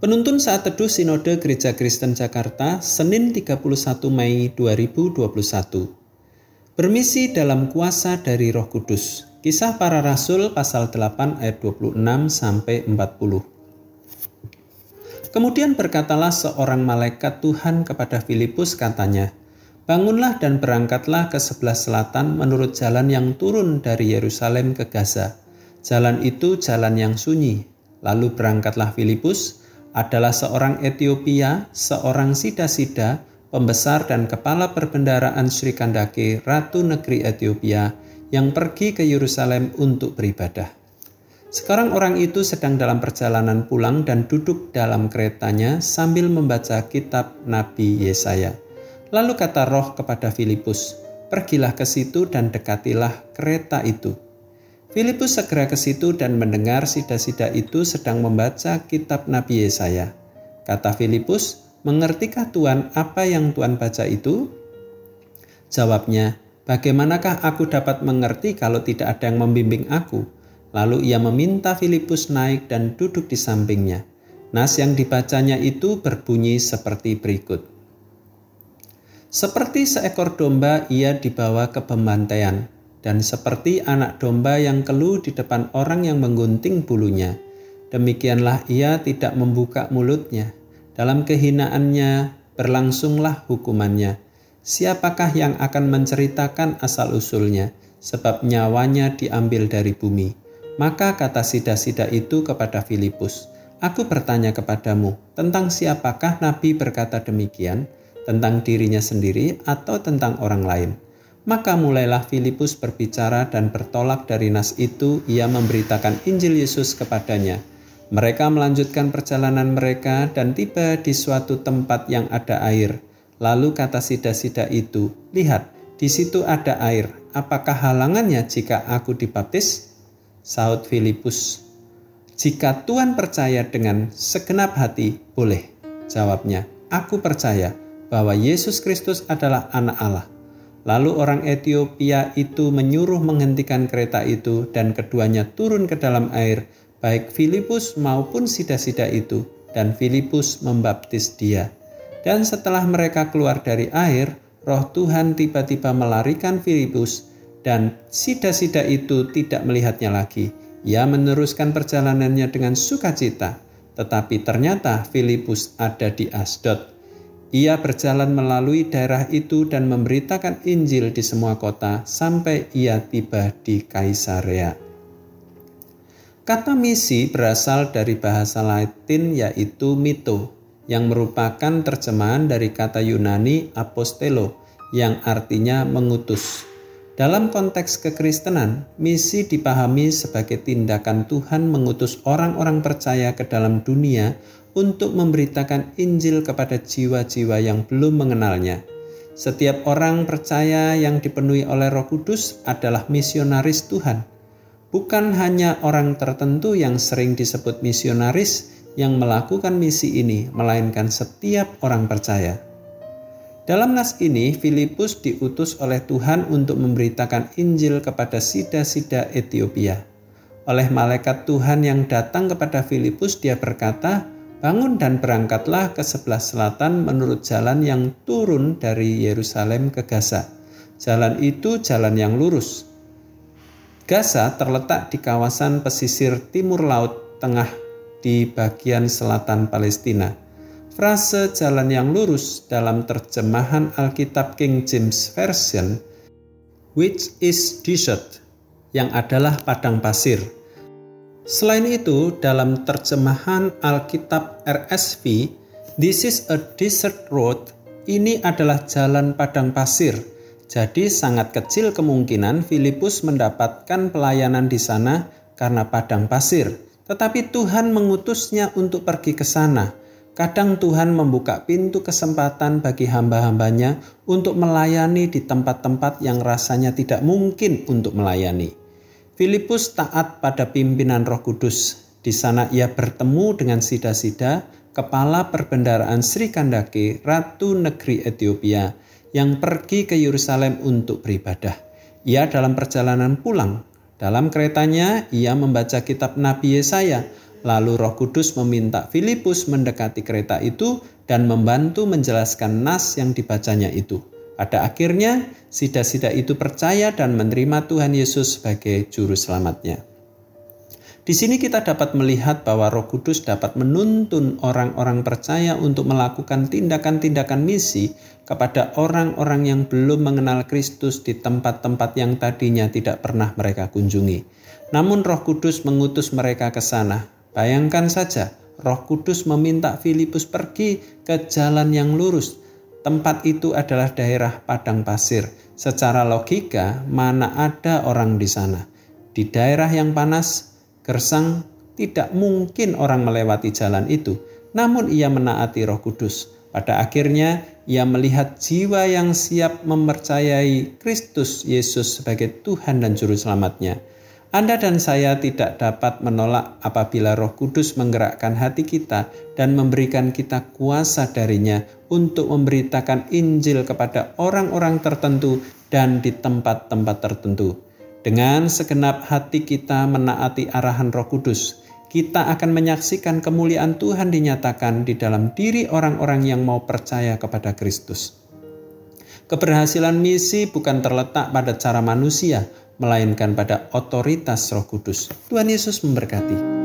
Penuntun saat teduh Sinode Gereja Kristen Jakarta, Senin 31 Mei 2021. Bermisi dalam kuasa dari Roh Kudus. Kisah para Rasul pasal 8 ayat 26 sampai 40. Kemudian berkatalah seorang malaikat Tuhan kepada Filipus katanya, Bangunlah dan berangkatlah ke sebelah selatan menurut jalan yang turun dari Yerusalem ke Gaza. Jalan itu jalan yang sunyi. Lalu berangkatlah Filipus, adalah seorang Ethiopia, seorang sida-sida, pembesar dan kepala perbendaraan Sri Kandake, Ratu Negeri Ethiopia, yang pergi ke Yerusalem untuk beribadah. Sekarang orang itu sedang dalam perjalanan pulang dan duduk dalam keretanya sambil membaca kitab Nabi Yesaya. Lalu kata roh kepada Filipus, Pergilah ke situ dan dekatilah kereta itu Filipus segera ke situ dan mendengar sida-sida itu sedang membaca kitab Nabi Yesaya. Kata Filipus, "Mengertikah Tuhan apa yang Tuhan baca itu?" Jawabnya, "Bagaimanakah aku dapat mengerti kalau tidak ada yang membimbing aku?" Lalu ia meminta Filipus naik dan duduk di sampingnya. Nas yang dibacanya itu berbunyi seperti berikut. Seperti seekor domba ia dibawa ke pembantaian, dan seperti anak domba yang keluh di depan orang yang menggunting bulunya. Demikianlah ia tidak membuka mulutnya. Dalam kehinaannya berlangsunglah hukumannya. Siapakah yang akan menceritakan asal-usulnya, sebab nyawanya diambil dari bumi? Maka kata sida-sida itu kepada Filipus, Aku bertanya kepadamu, tentang siapakah Nabi berkata demikian, tentang dirinya sendiri atau tentang orang lain?' Maka mulailah Filipus berbicara dan bertolak dari nas itu ia memberitakan Injil Yesus kepadanya. Mereka melanjutkan perjalanan mereka dan tiba di suatu tempat yang ada air. Lalu kata sida-sida itu, "Lihat, di situ ada air. Apakah halangannya jika aku dibaptis?" Saud Filipus, "Jika Tuhan percaya dengan segenap hati, boleh." Jawabnya, "Aku percaya bahwa Yesus Kristus adalah Anak Allah." Lalu orang Ethiopia itu menyuruh menghentikan kereta itu dan keduanya turun ke dalam air, baik Filipus maupun sida-sida itu, dan Filipus membaptis dia. Dan setelah mereka keluar dari air, roh Tuhan tiba-tiba melarikan Filipus dan sida-sida itu tidak melihatnya lagi. Ia meneruskan perjalanannya dengan sukacita, tetapi ternyata Filipus ada di Asdod ia berjalan melalui daerah itu dan memberitakan Injil di semua kota sampai ia tiba di Kaisarea. Kata misi berasal dari bahasa Latin yaitu mito, yang merupakan terjemahan dari kata Yunani apostelo, yang artinya mengutus. Dalam konteks kekristenan, misi dipahami sebagai tindakan Tuhan mengutus orang-orang percaya ke dalam dunia untuk memberitakan Injil kepada jiwa-jiwa yang belum mengenalnya. Setiap orang percaya yang dipenuhi oleh Roh Kudus adalah misionaris Tuhan. Bukan hanya orang tertentu yang sering disebut misionaris yang melakukan misi ini, melainkan setiap orang percaya. Dalam nas ini, Filipus diutus oleh Tuhan untuk memberitakan Injil kepada sida-sida Ethiopia. Oleh malaikat Tuhan yang datang kepada Filipus, dia berkata, Bangun dan berangkatlah ke sebelah selatan menurut jalan yang turun dari Yerusalem ke Gaza. Jalan itu jalan yang lurus. Gaza terletak di kawasan pesisir timur laut tengah di bagian selatan Palestina. Frase jalan yang lurus dalam terjemahan Alkitab King James Version, which is desert, yang adalah padang pasir Selain itu, dalam terjemahan Alkitab RSV, This is a desert road, ini adalah jalan padang pasir. Jadi sangat kecil kemungkinan Filipus mendapatkan pelayanan di sana karena padang pasir. Tetapi Tuhan mengutusnya untuk pergi ke sana. Kadang Tuhan membuka pintu kesempatan bagi hamba-hambanya untuk melayani di tempat-tempat yang rasanya tidak mungkin untuk melayani. Filipus taat pada pimpinan Roh Kudus. Di sana ia bertemu dengan Sida-Sida, kepala perbendaraan Sri Kandake, Ratu Negeri Ethiopia, yang pergi ke Yerusalem untuk beribadah. Ia dalam perjalanan pulang. Dalam keretanya, ia membaca kitab Nabi Yesaya. Lalu Roh Kudus meminta Filipus mendekati kereta itu dan membantu menjelaskan nas yang dibacanya itu. Pada akhirnya, sida-sida itu percaya dan menerima Tuhan Yesus sebagai juru selamatnya. Di sini kita dapat melihat bahwa Roh Kudus dapat menuntun orang-orang percaya untuk melakukan tindakan-tindakan misi kepada orang-orang yang belum mengenal Kristus di tempat-tempat yang tadinya tidak pernah mereka kunjungi. Namun Roh Kudus mengutus mereka ke sana. Bayangkan saja, Roh Kudus meminta Filipus pergi ke jalan yang lurus, Tempat itu adalah daerah padang pasir. Secara logika, mana ada orang di sana? Di daerah yang panas, gersang, tidak mungkin orang melewati jalan itu. Namun ia menaati Roh Kudus. Pada akhirnya, ia melihat jiwa yang siap mempercayai Kristus Yesus sebagai Tuhan dan Juru Selamatnya. Anda dan saya tidak dapat menolak apabila Roh Kudus menggerakkan hati kita dan memberikan kita kuasa darinya untuk memberitakan Injil kepada orang-orang tertentu dan di tempat-tempat tertentu. Dengan segenap hati kita menaati arahan Roh Kudus, kita akan menyaksikan kemuliaan Tuhan dinyatakan di dalam diri orang-orang yang mau percaya kepada Kristus. Keberhasilan misi bukan terletak pada cara manusia, melainkan pada otoritas Roh Kudus. Tuhan Yesus memberkati.